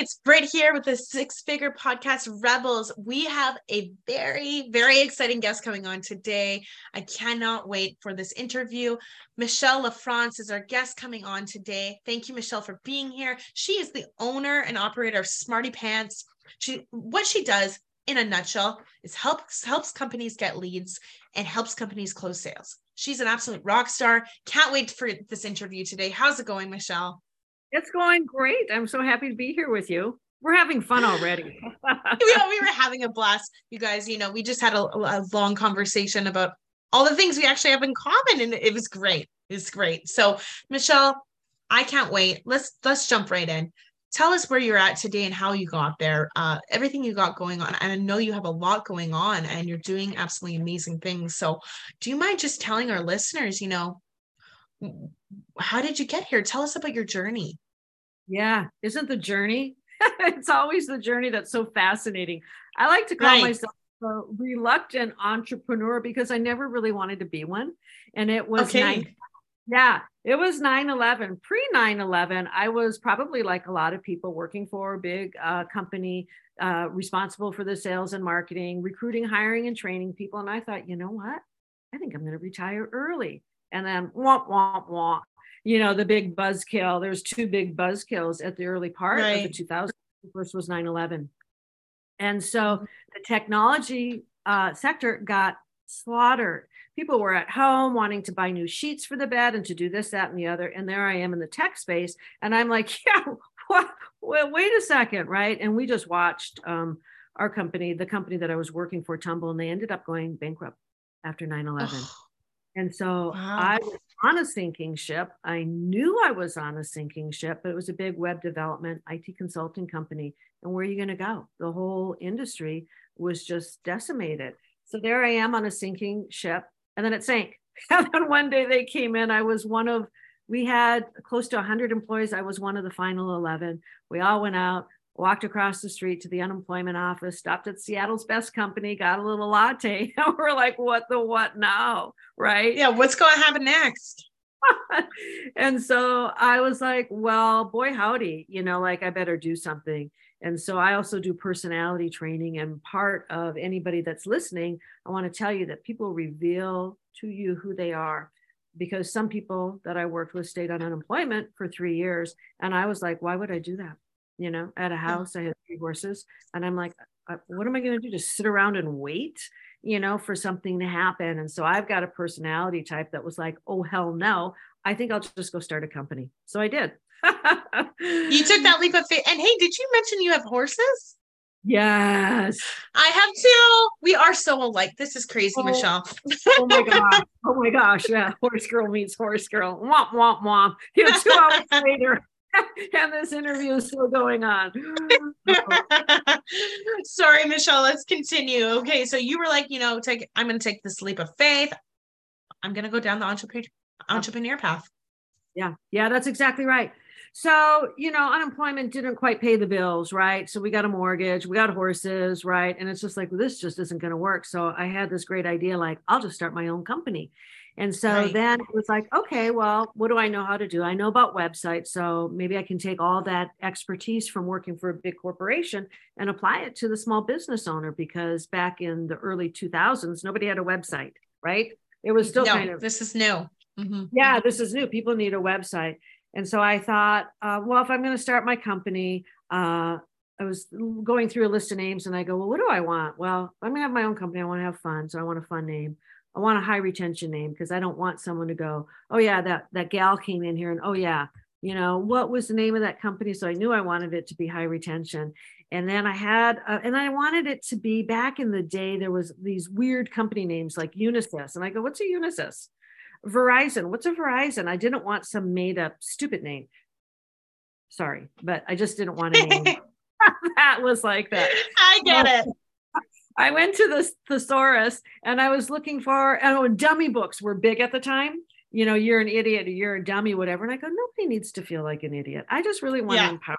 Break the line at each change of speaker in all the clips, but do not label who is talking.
It's Britt here with the Six Figure Podcast Rebels. We have a very, very exciting guest coming on today. I cannot wait for this interview. Michelle LaFrance is our guest coming on today. Thank you, Michelle, for being here. She is the owner and operator of Smarty Pants. She what she does in a nutshell is helps helps companies get leads and helps companies close sales. She's an absolute rock star. Can't wait for this interview today. How's it going, Michelle?
It's going great. I'm so happy to be here with you. We're having fun already.
we, we were having a blast. You guys, you know, we just had a, a long conversation about all the things we actually have in common and it was great. It's great. So, Michelle, I can't wait. Let's let's jump right in. Tell us where you're at today and how you got there. Uh, everything you got going on. And I know you have a lot going on and you're doing absolutely amazing things. So, do you mind just telling our listeners, you know, how did you get here? Tell us about your journey.
Yeah, isn't the journey? it's always the journey that's so fascinating. I like to call right. myself a reluctant entrepreneur because I never really wanted to be one. And it was okay. nine, yeah, it was 9-11. Pre 9-11, I was probably like a lot of people working for a big uh, company, uh, responsible for the sales and marketing, recruiting, hiring, and training people. And I thought, you know what? I think I'm going to retire early and then womp womp womp. You know, the big buzzkill. There's two big buzzkills at the early part right. of the 2000s. The first was 9/11, and so mm-hmm. the technology uh, sector got slaughtered. People were at home wanting to buy new sheets for the bed and to do this, that, and the other. And there I am in the tech space, and I'm like, yeah, what? Well, wait a second, right? And we just watched um, our company, the company that I was working for, tumble, and they ended up going bankrupt after 9 11. And so wow. I was on a sinking ship. I knew I was on a sinking ship, but it was a big web development IT consulting company. And where are you going to go? The whole industry was just decimated. So there I am on a sinking ship, and then it sank. And then one day they came in. I was one of, we had close to 100 employees. I was one of the final 11. We all went out walked across the street to the unemployment office, stopped at Seattle's best company, got a little latte. And we're like, what the what now? Right.
Yeah. What's going to happen next?
and so I was like, well, boy, howdy, you know, like I better do something. And so I also do personality training. And part of anybody that's listening, I want to tell you that people reveal to you who they are because some people that I worked with stayed on unemployment for three years. And I was like, why would I do that? You know, at a house. I had three horses. And I'm like, uh, what am I going to do? Just sit around and wait, you know, for something to happen. And so I've got a personality type that was like, oh, hell no. I think I'll just go start a company. So I did.
you took that leap of faith. And hey, did you mention you have horses?
Yes.
I have two. We are so alike. This is crazy, oh, Michelle.
oh my gosh. Oh my gosh. Yeah. Horse girl meets horse girl. Womp, womp, womp. You know, two hours later, and this interview is still going on.
Sorry, Michelle. Let's continue. Okay, so you were like, you know, take. I'm going to take this leap of faith. I'm going to go down the entrepreneur entrepreneur path.
Yeah, yeah, that's exactly right. So, you know, unemployment didn't quite pay the bills, right? So we got a mortgage, we got horses, right? And it's just like, well, this just isn't going to work. So I had this great idea like, I'll just start my own company. And so right. then it was like, okay, well, what do I know how to do? I know about websites. So maybe I can take all that expertise from working for a big corporation and apply it to the small business owner because back in the early 2000s, nobody had a website, right? It was still
no,
kind of
this is new.
Mm-hmm. Yeah, this is new. People need a website. And so I thought, uh, well, if I'm going to start my company, uh, I was going through a list of names and I go, well, what do I want? Well, I'm going to have my own company. I want to have fun. So I want a fun name. I want a high retention name because I don't want someone to go, oh yeah, that that gal came in here and oh yeah, you know what was the name of that company? So I knew I wanted it to be high retention. And then I had, uh, and I wanted it to be back in the day. There was these weird company names like Unisys, and I go, what's a Unisys? Verizon. What's a Verizon? I didn't want some made up stupid name. Sorry, but I just didn't want a name that was like that.
I get it.
I went to the thesaurus and I was looking for, oh, dummy books were big at the time. You know, you're an idiot or you're a dummy, whatever. And I go, nobody needs to feel like an idiot. I just really want yeah. to empower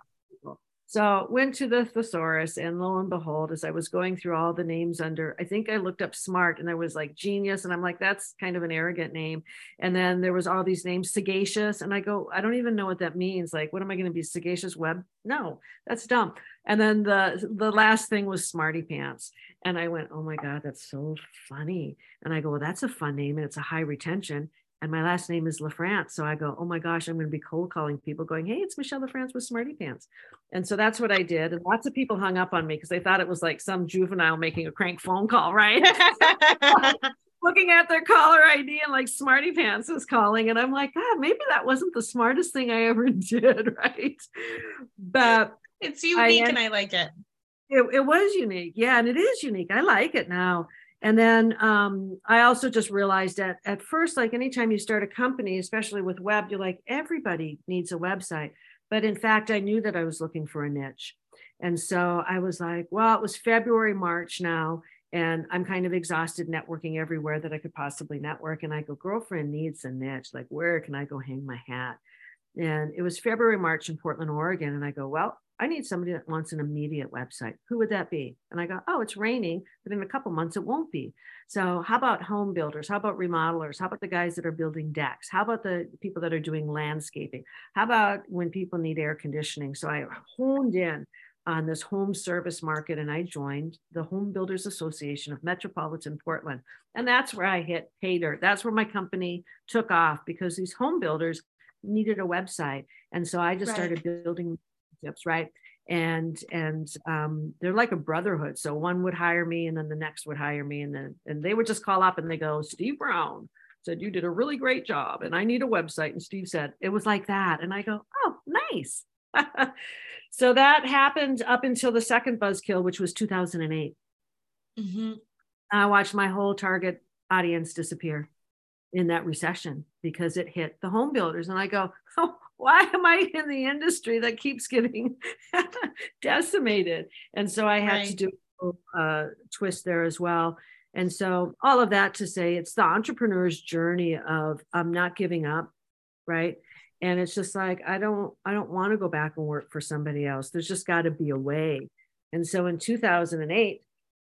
so went to the thesaurus, and lo and behold, as I was going through all the names under, I think I looked up smart, and there was like genius, and I'm like, that's kind of an arrogant name. And then there was all these names, sagacious, and I go, I don't even know what that means. Like, what am I going to be, sagacious web? No, that's dumb. And then the the last thing was smarty pants, and I went, oh my god, that's so funny. And I go, well, that's a fun name, and it's a high retention and my last name is LaFrance. So I go, oh my gosh, I'm going to be cold calling people going, hey, it's Michelle LaFrance with Smarty Pants. And so that's what I did. And lots of people hung up on me because they thought it was like some juvenile making a crank phone call, right? Looking at their caller ID and like Smarty Pants is calling. And I'm like, God, maybe that wasn't the smartest thing I ever did, right? But
it's unique I, and I like it.
it. It was unique. Yeah. And it is unique. I like it now. And then um, I also just realized that at first, like anytime you start a company, especially with web, you're like, everybody needs a website. But in fact, I knew that I was looking for a niche. And so I was like, well, it was February, March now, and I'm kind of exhausted networking everywhere that I could possibly network. And I go, girlfriend needs a niche. Like, where can I go hang my hat? And it was February, March in Portland, Oregon. And I go, well, I need somebody that wants an immediate website. Who would that be? And I go, oh, it's raining, but in a couple months it won't be. So how about home builders? How about remodelers? How about the guys that are building decks? How about the people that are doing landscaping? How about when people need air conditioning? So I honed in on this home service market and I joined the Home Builders Association of Metropolitan Portland. And that's where I hit pay dirt. That's where my company took off because these home builders needed a website. And so I just right. started building relationships, right? And and um, they're like a brotherhood. So one would hire me, and then the next would hire me, and then and they would just call up and they go, Steve Brown said you did a really great job, and I need a website. And Steve said it was like that, and I go, oh, nice. so that happened up until the second buzzkill, which was 2008. Mm-hmm. I watched my whole target audience disappear in that recession because it hit the home builders. And I go, oh, why am I in the industry that keeps getting decimated? And so I had right. to do a uh, twist there as well. And so all of that to say, it's the entrepreneur's journey of I'm not giving up, right? And it's just like I don't I don't want to go back and work for somebody else. There's just got to be a way. And so in 2008,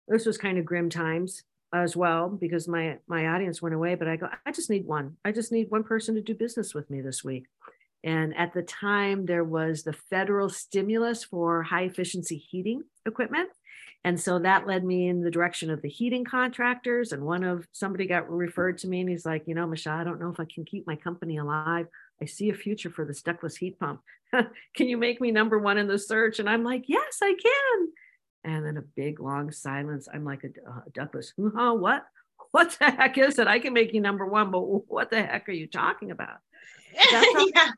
this was kind of grim times as well because my my audience went away. But I go, I just need one. I just need one person to do business with me this week. And at the time, there was the federal stimulus for high efficiency heating equipment. And so that led me in the direction of the heating contractors. And one of somebody got referred to me and he's like, you know, Michelle, I don't know if I can keep my company alive. I see a future for this ductless heat pump. can you make me number one in the search? And I'm like, yes, I can. And then a big long silence. I'm like, a, a ductless, huh, what? What the heck is it? I can make you number one, but what the heck are you talking about? yeah.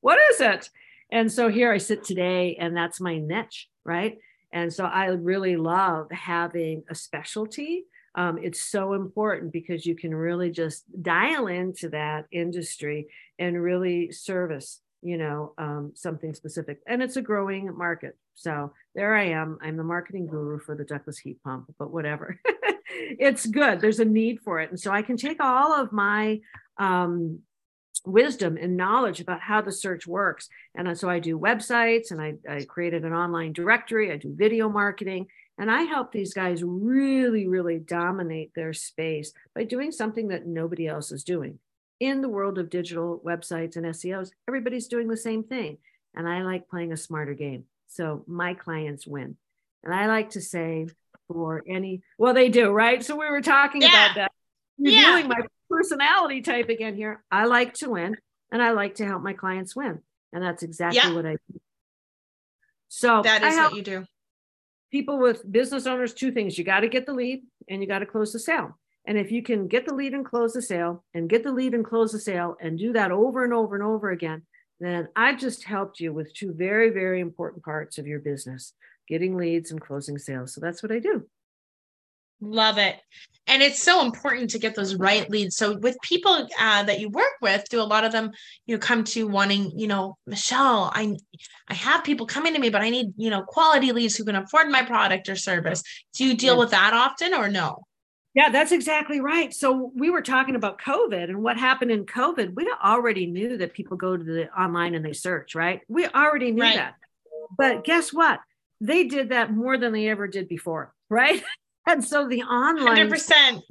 what is it? And so here I sit today, and that's my niche, right? And so I really love having a specialty. Um, it's so important because you can really just dial into that industry and really service, you know, um, something specific. And it's a growing market. So there I am. I'm the marketing guru for the ductless heat pump, but whatever. it's good. There's a need for it. And so I can take all of my um, wisdom and knowledge about how the search works. And so I do websites and I, I created an online directory, I do video marketing, and I help these guys really, really dominate their space by doing something that nobody else is doing. In the world of digital websites and SEOs, everybody's doing the same thing. And I like playing a smarter game. So my clients win. And I like to say for any, well, they do, right? So we were talking yeah. about that. Reviewing yeah. my personality type again here. I like to win and I like to help my clients win. And that's exactly yeah. what I do. So
that is what you do.
People with business owners, two things you got to get the lead and you got to close the sale. And if you can get the lead and close the sale and get the lead and close the sale and do that over and over and over again, then I've just helped you with two very, very important parts of your business getting leads and closing sales. So that's what I do.
Love it. And it's so important to get those right leads. So with people uh, that you work with, do a lot of them, you know, come to wanting, you know, Michelle, I, I have people coming to me, but I need, you know, quality leads who can afford my product or service. Do you deal with that often or no?
Yeah, that's exactly right. So we were talking about COVID and what happened in COVID. We already knew that people go to the online and they search, right? We already knew right. that. But guess what? They did that more than they ever did before, right? And so the online
100%.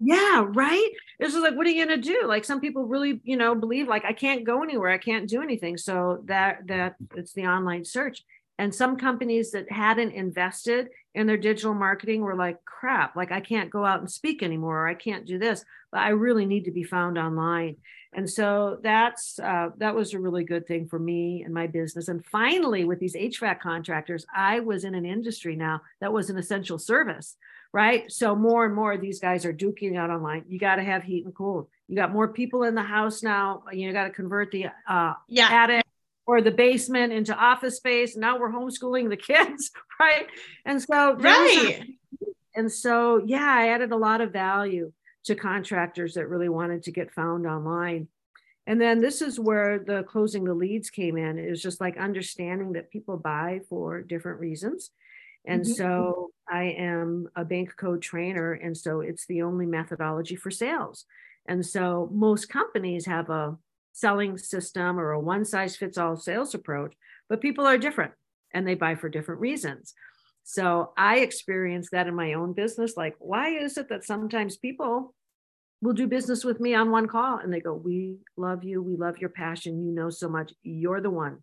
Yeah, right. It's just like, what are you gonna do? Like some people really, you know, believe like I can't go anywhere, I can't do anything. So that that it's the online search. And some companies that hadn't invested in their digital marketing were like, crap, like I can't go out and speak anymore, or I can't do this, but I really need to be found online. And so that's uh, that was a really good thing for me and my business. And finally, with these HVAC contractors, I was in an industry now that was an essential service, right? So more and more these guys are duking out online. You got to have heat and cool. You got more people in the house now. You got to convert the uh, yeah. attic or the basement into office space. Now we're homeschooling the kids, right? And so
right.
And so yeah, I added a lot of value to contractors that really wanted to get found online. And then this is where the closing the leads came in. It was just like understanding that people buy for different reasons. And mm-hmm. so I am a bank code trainer. And so it's the only methodology for sales. And so most companies have a selling system or a one size fits all sales approach, but people are different and they buy for different reasons. So I experienced that in my own business. Like, why is it that sometimes people will do business with me on one call and they go, We love you. We love your passion. You know so much. You're the one.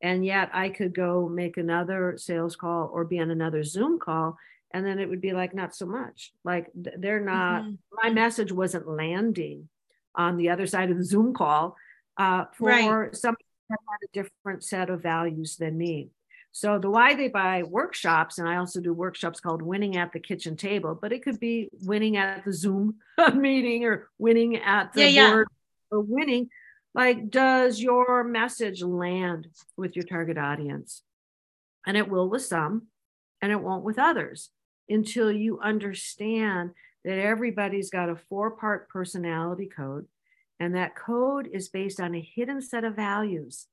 And yet I could go make another sales call or be on another Zoom call. And then it would be like, not so much. Like they're not, mm-hmm. my message wasn't landing on the other side of the Zoom call uh, for right. somebody that had a different set of values than me. So the why they buy workshops, and I also do workshops called winning at the kitchen table, but it could be winning at the Zoom meeting or winning at the yeah, board yeah. or winning. Like, does your message land with your target audience? And it will with some, and it won't with others until you understand that everybody's got a four part personality code. And that code is based on a hidden set of values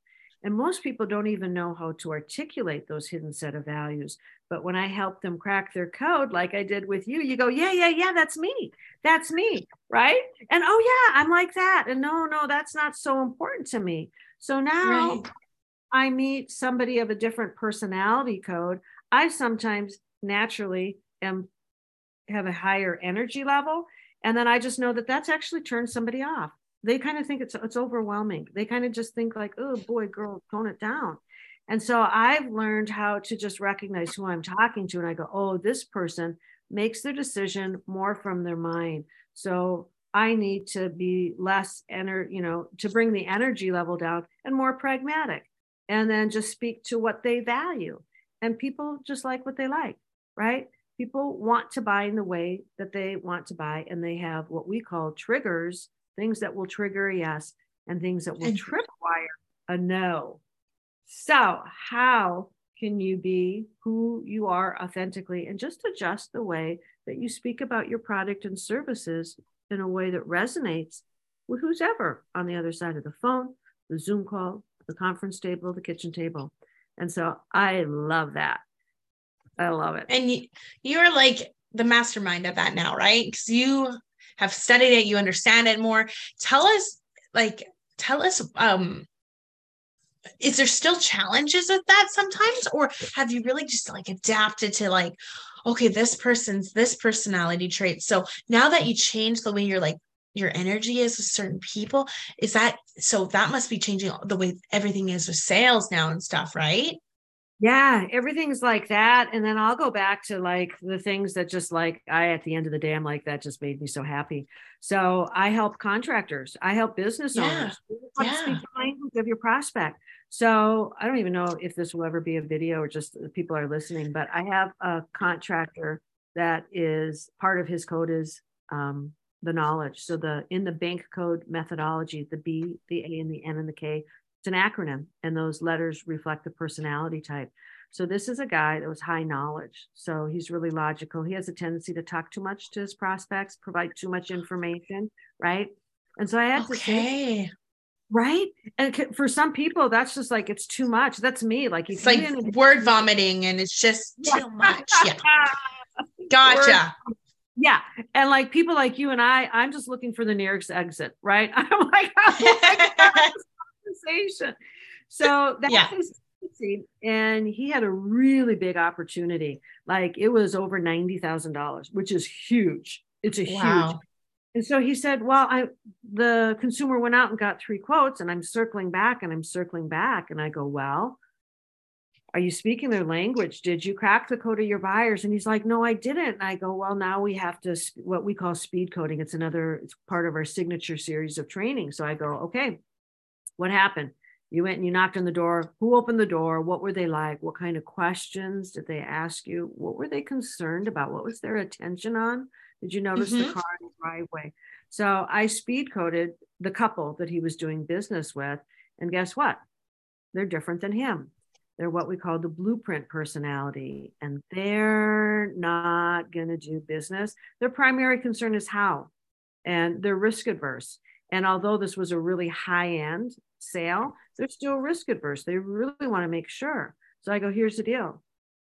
and most people don't even know how to articulate those hidden set of values. But when I help them crack their code, like I did with you, you go, yeah, yeah, yeah, that's me. That's me. Right. And oh, yeah, I'm like that. And no, no, that's not so important to me. So now right. I meet somebody of a different personality code. I sometimes naturally am have a higher energy level. And then I just know that that's actually turned somebody off they kind of think it's it's overwhelming. They kind of just think like, oh boy, girl, tone it down. And so I've learned how to just recognize who I'm talking to, and I go, oh, this person makes their decision more from their mind. So I need to be less ener, you know, to bring the energy level down and more pragmatic, and then just speak to what they value. And people just like what they like, right? People want to buy in the way that they want to buy, and they have what we call triggers things that will trigger a yes and things that will tripwire a no. So, how can you be who you are authentically and just adjust the way that you speak about your product and services in a way that resonates with who's ever on the other side of the phone, the Zoom call, the conference table, the kitchen table. And so I love that. I love it.
And you, you're like the mastermind of that now, right? Because you have studied it, you understand it more. Tell us, like, tell us, um, is there still challenges with that sometimes, or have you really just like adapted to like, okay, this person's this personality trait. So now that you change the way you're like your energy is with certain people, is that so that must be changing the way everything is with sales now and stuff, right?
Yeah everything's like that and then i'll go back to like the things that just like i at the end of the day i'm like that just made me so happy so i help contractors i help business yeah. owners yeah. speak the language of your prospect so i don't even know if this will ever be a video or just people are listening but i have a contractor that is part of his code is um, the knowledge so the in the bank code methodology the b the a and the n and the k it's an acronym, and those letters reflect the personality type. So this is a guy that was high knowledge. So he's really logical. He has a tendency to talk too much to his prospects, provide too much information, right? And so I had okay. to say, right? And for some people, that's just like it's too much. That's me. Like
it's like word vomiting, and it's just too much. Yeah, gotcha.
Word. Yeah, and like people like you and I, I'm just looking for the nearest exit, right? I'm like, conversation. So that's yeah. his and he had a really big opportunity. Like it was over ninety thousand dollars, which is huge. It's a wow. huge. And so he said, "Well, I the consumer went out and got three quotes, and I'm circling back and I'm circling back." And I go, "Well, are you speaking their language? Did you crack the code of your buyers?" And he's like, "No, I didn't." And I go, "Well, now we have to what we call speed coding. It's another it's part of our signature series of training." So I go, "Okay, what happened?" You went and you knocked on the door. Who opened the door? What were they like? What kind of questions did they ask you? What were they concerned about? What was their attention on? Did you notice mm-hmm. the car in the driveway? So I speed coded the couple that he was doing business with. And guess what? They're different than him. They're what we call the blueprint personality, and they're not going to do business. Their primary concern is how, and they're risk adverse. And although this was a really high end sale, they're still risk adverse. They really want to make sure. So I go, here's the deal.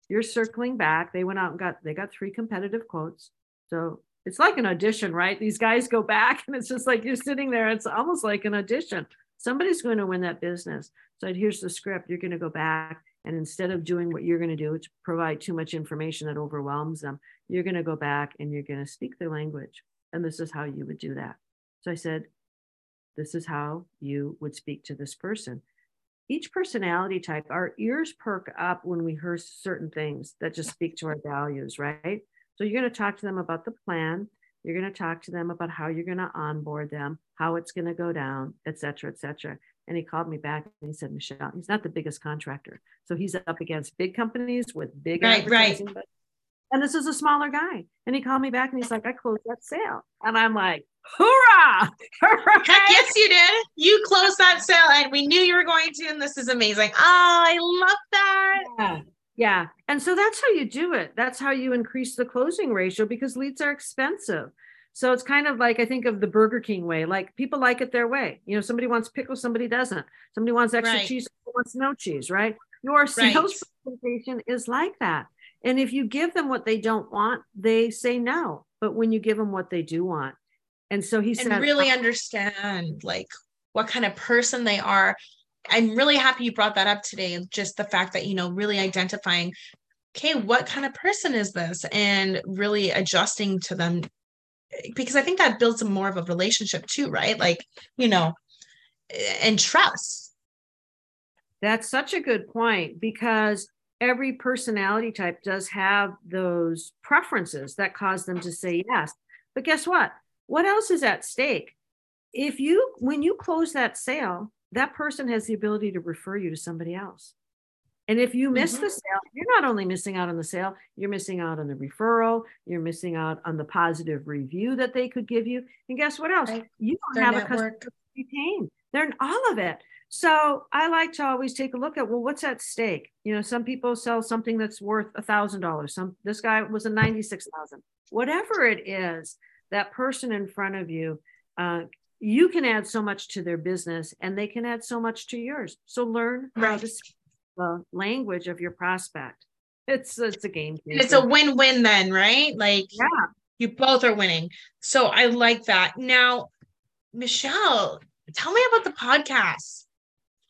You're circling back. They went out and got, they got three competitive quotes. So it's like an audition, right? These guys go back and it's just like you're sitting there. It's almost like an audition. Somebody's going to win that business. So here's the script. You're going to go back. And instead of doing what you're going to do, which provide too much information that overwhelms them, you're going to go back and you're going to speak their language. And this is how you would do that. So I said, this is how you would speak to this person. Each personality type, our ears perk up when we hear certain things that just speak to our values, right? So you're going to talk to them about the plan. You're going to talk to them about how you're going to onboard them, how it's going to go down, et cetera, et cetera. And he called me back and he said, Michelle, he's not the biggest contractor. So he's up against big companies with big
right, right.
And this is a smaller guy. And he called me back and he's like, I closed that sale. And I'm like, hoorah!
Right? Heck yes, you did. You closed that sale and we knew you were going to, and this is amazing. Oh, I love that.
Yeah. Yeah. And so that's how you do it. That's how you increase the closing ratio because leads are expensive. So it's kind of like I think of the Burger King way. Like people like it their way. You know, somebody wants pickle, somebody doesn't. Somebody wants extra right. cheese, somebody wants no cheese, right? Your sales right. presentation is like that. And if you give them what they don't want, they say no. But when you give them what they do want, and so he said,
and really understand like what kind of person they are. I'm really happy you brought that up today. Just the fact that, you know, really identifying, okay, what kind of person is this? And really adjusting to them. Because I think that builds more of a relationship too, right? Like, you know, and trust.
That's such a good point because every personality type does have those preferences that cause them to say yes. But guess what? What else is at stake? If you, when you close that sale, that person has the ability to refer you to somebody else. And if you miss mm-hmm. the sale, you're not only missing out on the sale, you're missing out on the referral, you're missing out on the positive review that they could give you. And guess what else? Right. You don't Their have network. a customer retain. They're in all of it. So I like to always take a look at well, what's at stake? You know, some people sell something that's worth a thousand dollars. Some this guy was a ninety-six thousand. Whatever it is, that person in front of you, uh, you can add so much to their business, and they can add so much to yours. So learn right. how to speak the language of your prospect. It's it's a game.
Changer. It's a win-win then, right? Like yeah, you both are winning. So I like that. Now, Michelle, tell me about the podcast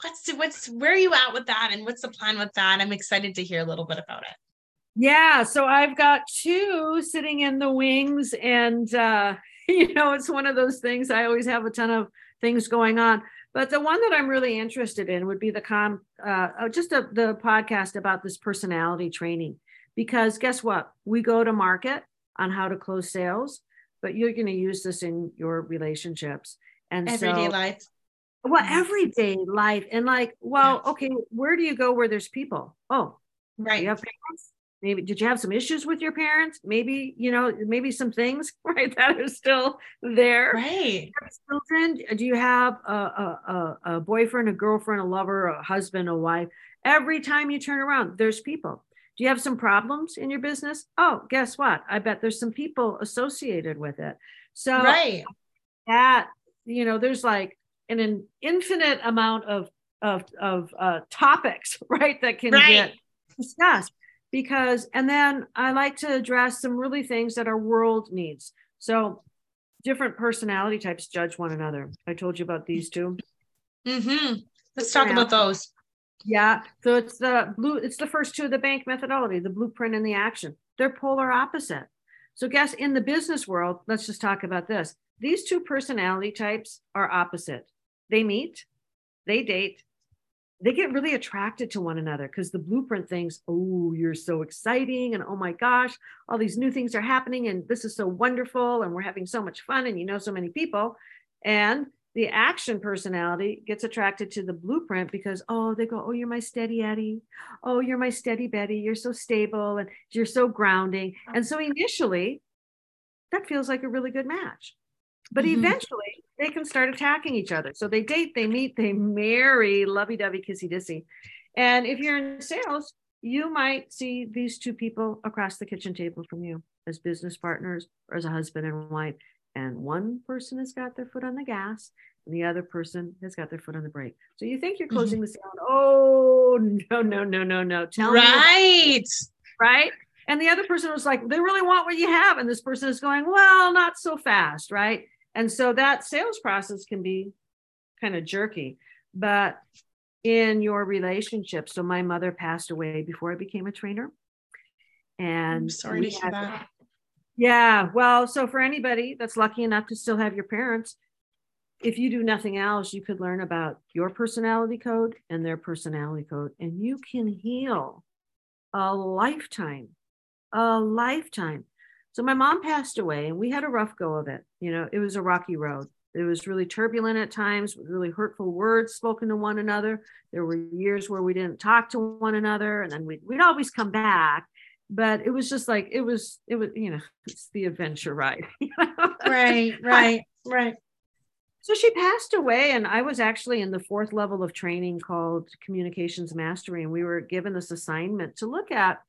what's what's where are you at with that? And what's the plan with that? I'm excited to hear a little bit about it.
Yeah so i've got two sitting in the wings and uh you know it's one of those things i always have a ton of things going on. But the one that i'm really interested in would be the com uh oh, just a, the podcast about this personality training. Because guess what? We go to market on how to close sales but you're going to use this in your relationships. And
everyday so, life
well mm-hmm. everyday life and like well okay where do you go where there's people? Oh
right
you have parents? Maybe did you have some issues with your parents? Maybe you know maybe some things right that are still there.
Right.
Children? Do you have a, a, a, boyfriend a girlfriend a lover a husband a wife? Every time you turn around there's people. Do you have some problems in your business? Oh guess what? I bet there's some people associated with it. So
right.
that you know there's like an, an infinite amount of of of uh, topics right that can right. get discussed. Because and then i like to address some really things that our world needs. So different personality types judge one another. I told you about these 2
mm-hmm. let's talk about those.
Yeah so it's the blue it's the first two of the bank methodology the blueprint and the action. They're polar opposite. So guess in the business world let's just talk about this. These two personality types are opposite they meet they date they get really attracted to one another because the blueprint thinks, oh, you're so exciting. And oh my gosh, all these new things are happening. And this is so wonderful. And we're having so much fun. And you know so many people. And the action personality gets attracted to the blueprint because, oh, they go, oh, you're my steady Eddie. Oh, you're my steady Betty. You're so stable and you're so grounding. And so initially, that feels like a really good match. But mm-hmm. eventually, they can start attacking each other. So they date, they meet, they marry, lovey dovey, kissy dissy. And if you're in sales, you might see these two people across the kitchen table from you as business partners or as a husband and wife. And one person has got their foot on the gas and the other person has got their foot on the brake. So you think you're closing mm-hmm. the sale. Oh, no, no, no, no, no.
Tell right. me.
Right. And the other person was like, they really want what you have. And this person is going, well, not so fast. Right. And so that sales process can be kind of jerky. But in your relationship, so my mother passed away before I became a trainer. And
I'm sorry to hear that.
Yeah. Well, so for anybody that's lucky enough to still have your parents, if you do nothing else, you could learn about your personality code and their personality code, and you can heal a lifetime, a lifetime so my mom passed away and we had a rough go of it. You know, it was a rocky road. It was really turbulent at times, really hurtful words spoken to one another. There were years where we didn't talk to one another and then we'd, we'd always come back. But it was just like, it was, it was, you know, it's the adventure ride.
right, right, right.
So she passed away, and I was actually in the fourth level of training called Communications Mastery. And we were given this assignment to look at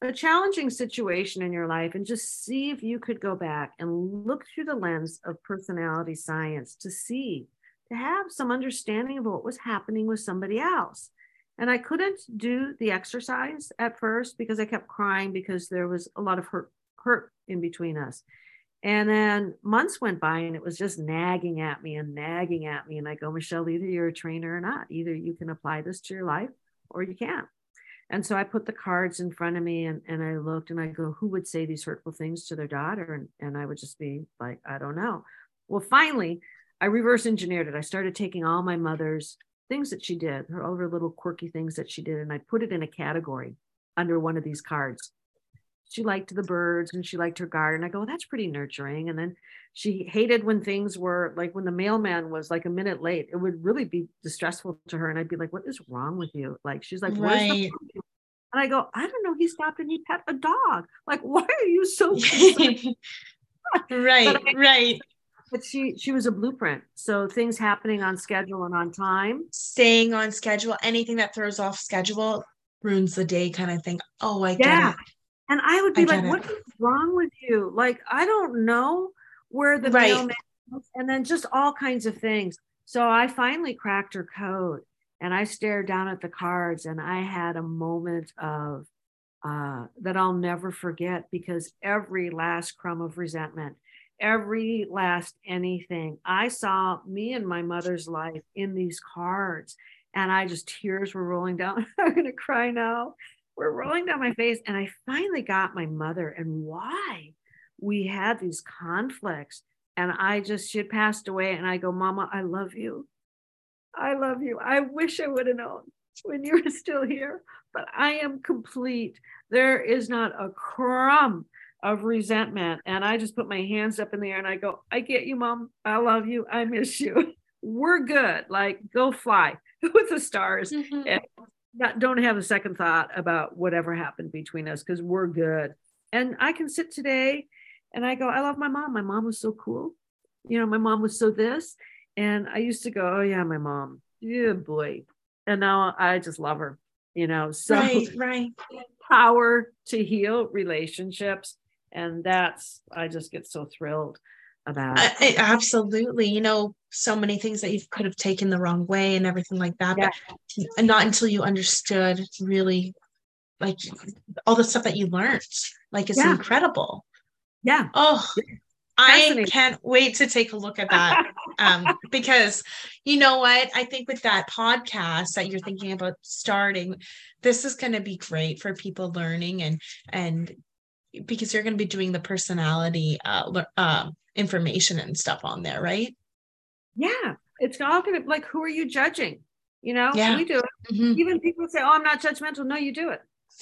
a challenging situation in your life and just see if you could go back and look through the lens of personality science to see, to have some understanding of what was happening with somebody else. And I couldn't do the exercise at first because I kept crying because there was a lot of hurt, hurt in between us. And then months went by and it was just nagging at me and nagging at me. And I go, Michelle, either you're a trainer or not. Either you can apply this to your life or you can't. And so I put the cards in front of me and, and I looked and I go, who would say these hurtful things to their daughter? And, and I would just be like, I don't know. Well, finally, I reverse engineered it. I started taking all my mother's things that she did, her all her little quirky things that she did, and I put it in a category under one of these cards. She liked the birds and she liked her garden. I go, well, that's pretty nurturing. And then she hated when things were like when the mailman was like a minute late. It would really be distressful to her. And I'd be like, what is wrong with you? Like, she's like, right. And I go, I don't know. He stopped and he pet a dog. Like, why are you so
right, I, right.
But she she was a blueprint. So things happening on schedule and on time.
Staying on schedule, anything that throws off schedule ruins the day kind of thing. Oh, I get yeah. it.
And I would be I like, what is wrong with you? Like, I don't know where the right. mailman and then just all kinds of things. So I finally cracked her code and I stared down at the cards and I had a moment of uh, that I'll never forget because every last crumb of resentment, every last anything, I saw me and my mother's life in these cards. And I just tears were rolling down. I'm gonna cry now. We're rolling down my face. And I finally got my mother and why we had these conflicts. And I just, she had passed away. And I go, Mama, I love you. I love you. I wish I would have known when you were still here, but I am complete. There is not a crumb of resentment. And I just put my hands up in the air and I go, I get you, mom. I love you. I miss you. We're good. Like, go fly with the stars. Mm-hmm. And not, don't have a second thought about whatever happened between us because we're good. And I can sit today and I go, I love my mom. My mom was so cool. You know, my mom was so this. And I used to go, oh, yeah, my mom. Yeah, boy. And now I just love her, you know. So,
right, right.
Power to heal relationships. And that's, I just get so thrilled about.
I, absolutely. You know, so many things that you could have taken the wrong way and everything like that. Yeah. But not until you understood really like all the stuff that you learned. Like it's yeah. incredible.
Yeah.
Oh, I can't wait to take a look at that. um, because you know what? I think with that podcast that you're thinking about starting, this is going to be great for people learning and and because you're going to be doing the personality uh, uh, information and stuff on there, right?
Yeah, it's all going to like who are you judging? You know,
yeah.
we do it. Mm-hmm. Even people say, "Oh, I'm not judgmental." No, you do it.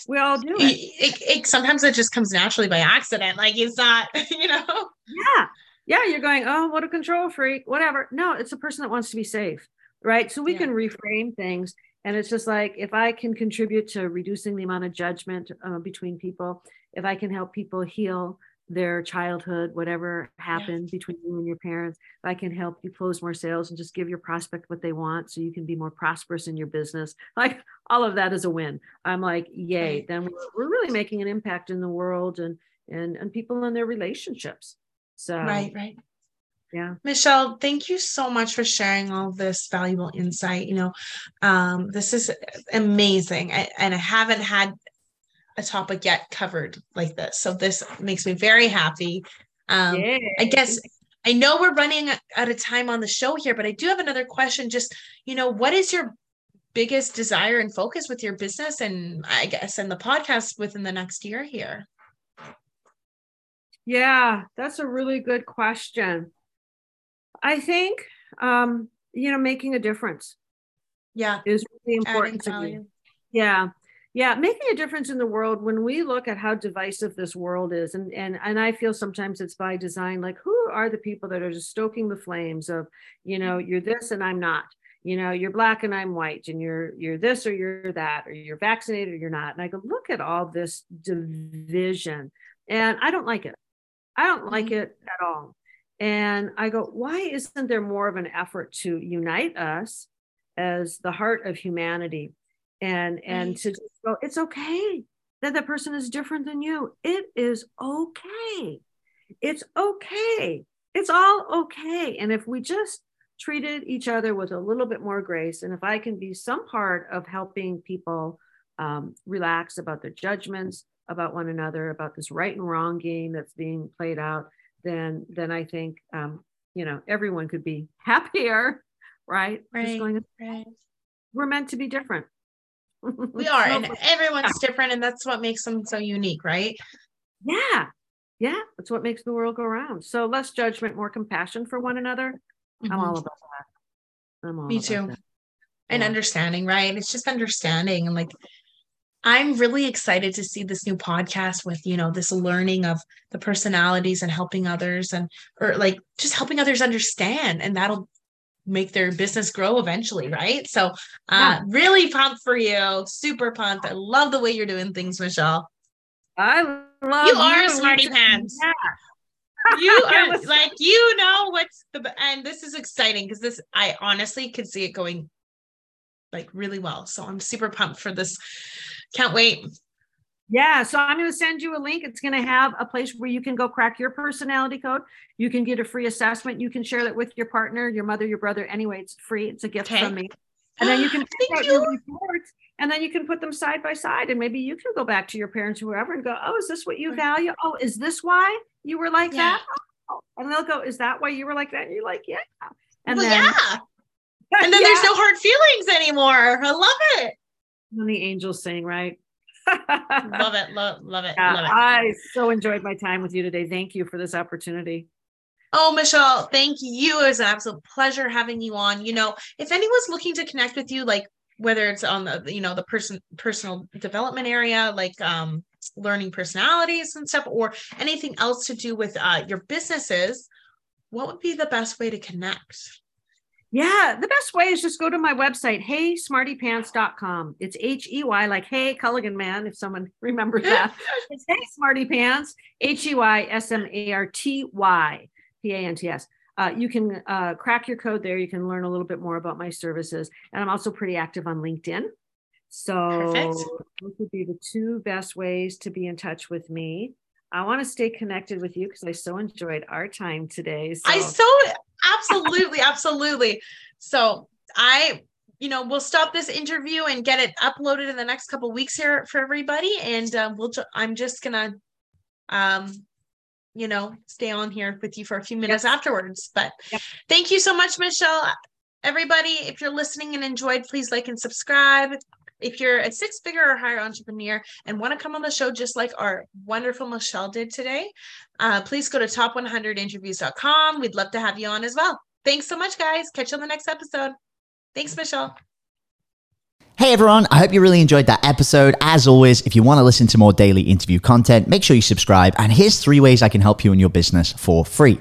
We all do it. It,
it. it, Sometimes it just comes naturally by accident. Like it's not, you know.
Yeah, yeah. You're going, oh, what a control freak, whatever. No, it's a person that wants to be safe, right? So we yeah. can reframe things, and it's just like if I can contribute to reducing the amount of judgment uh, between people, if I can help people heal their childhood, whatever happened yeah. between you and your parents. If I can help you close more sales and just give your prospect what they want so you can be more prosperous in your business. Like all of that is a win. I'm like, yay, then we're really making an impact in the world and and and people in their relationships. So
right, right.
Yeah.
Michelle, thank you so much for sharing all this valuable insight. You know, um, this is amazing. I, and I haven't had a topic yet covered like this. So this makes me very happy. Um, I guess I know we're running out of time on the show here, but I do have another question. Just, you know, what is your biggest desire and focus with your business and I guess and the podcast within the next year here?
Yeah, that's a really good question. I think um, you know, making a difference.
Yeah.
Is really important to me. Yeah yeah making a difference in the world when we look at how divisive this world is and and and i feel sometimes it's by design like who are the people that are just stoking the flames of you know you're this and i'm not you know you're black and i'm white and you're you're this or you're that or you're vaccinated or you're not and i go look at all this division and i don't like it i don't like mm-hmm. it at all and i go why isn't there more of an effort to unite us as the heart of humanity and and to go it's okay that that person is different than you. It is okay. It's okay. It's all okay. And if we just treated each other with a little bit more grace and if i can be some part of helping people um, relax about their judgments about one another about this right and wrong game that's being played out then then i think um, you know everyone could be happier right,
right, going, right.
we're meant to be different.
We are and everyone's different and that's what makes them so unique right?
Yeah yeah that's what makes the world go round. So less judgment more compassion for one another. Mm-hmm. i'm all about that.
I'm all me too. that. and yeah. understanding right? It's just understanding and like i'm really excited to see this new podcast with you know this learning of the personalities and helping others and or like just helping others understand and that'll make their business grow eventually, right? So, uh, yeah. really pumped for you. Super pumped. I love the way you're doing things, Michelle.
I love
you. Are you. smarty pants. Yeah. you are like you know what's the and this is exciting because this I honestly could see it going like really well. So I'm super pumped for this. Can't wait.
Yeah, so I'm going to send you a link. It's going to have a place where you can go crack your personality code. You can get a free assessment. You can share that with your partner, your mother, your brother. Anyway, it's free. It's a gift okay. from me. And then you can
Thank you. your
reports and then you can put them side by side. And maybe you can go back to your parents, or whoever, and go, Oh, is this what you value? Oh, is this why you were like yeah. that? Oh. And they'll go, Is that why you were like that? And you're like, Yeah.
And well, then, yeah. And then yeah. there's no hard feelings anymore. I love it.
And the angels sing, right?
love it. Love, love it. Yeah, love it. I
so enjoyed my time with you today. Thank you for this opportunity.
Oh, Michelle, thank you. It was an absolute pleasure having you on. You know, if anyone's looking to connect with you, like whether it's on the, you know, the person personal development area, like um learning personalities and stuff, or anything else to do with uh your businesses, what would be the best way to connect?
Yeah, the best way is just go to my website, heysmartypants.com. It's H E Y, like hey, Culligan man, if someone remembers that. it's hey, smarty pants, H E Y S M A R T Y P A N T S. Uh, you can uh, crack your code there. You can learn a little bit more about my services. And I'm also pretty active on LinkedIn. So Perfect. those would be the two best ways to be in touch with me. I want to stay connected with you because I so enjoyed our time today. So.
I so absolutely, absolutely. So I, you know, we'll stop this interview and get it uploaded in the next couple weeks here for everybody. And um, we'll, I'm just gonna, um, you know, stay on here with you for a few minutes yep. afterwards. But yep. thank you so much, Michelle. Everybody, if you're listening and enjoyed, please like and subscribe. If you're a six figure or higher entrepreneur and want to come on the show just like our wonderful Michelle did today, uh, please go to top100interviews.com. We'd love to have you on as well. Thanks so much, guys. Catch you on the next episode. Thanks, Michelle.
Hey everyone, I hope you really enjoyed that episode. As always, if you want to listen to more daily interview content, make sure you subscribe. And here's three ways I can help you in your business for free.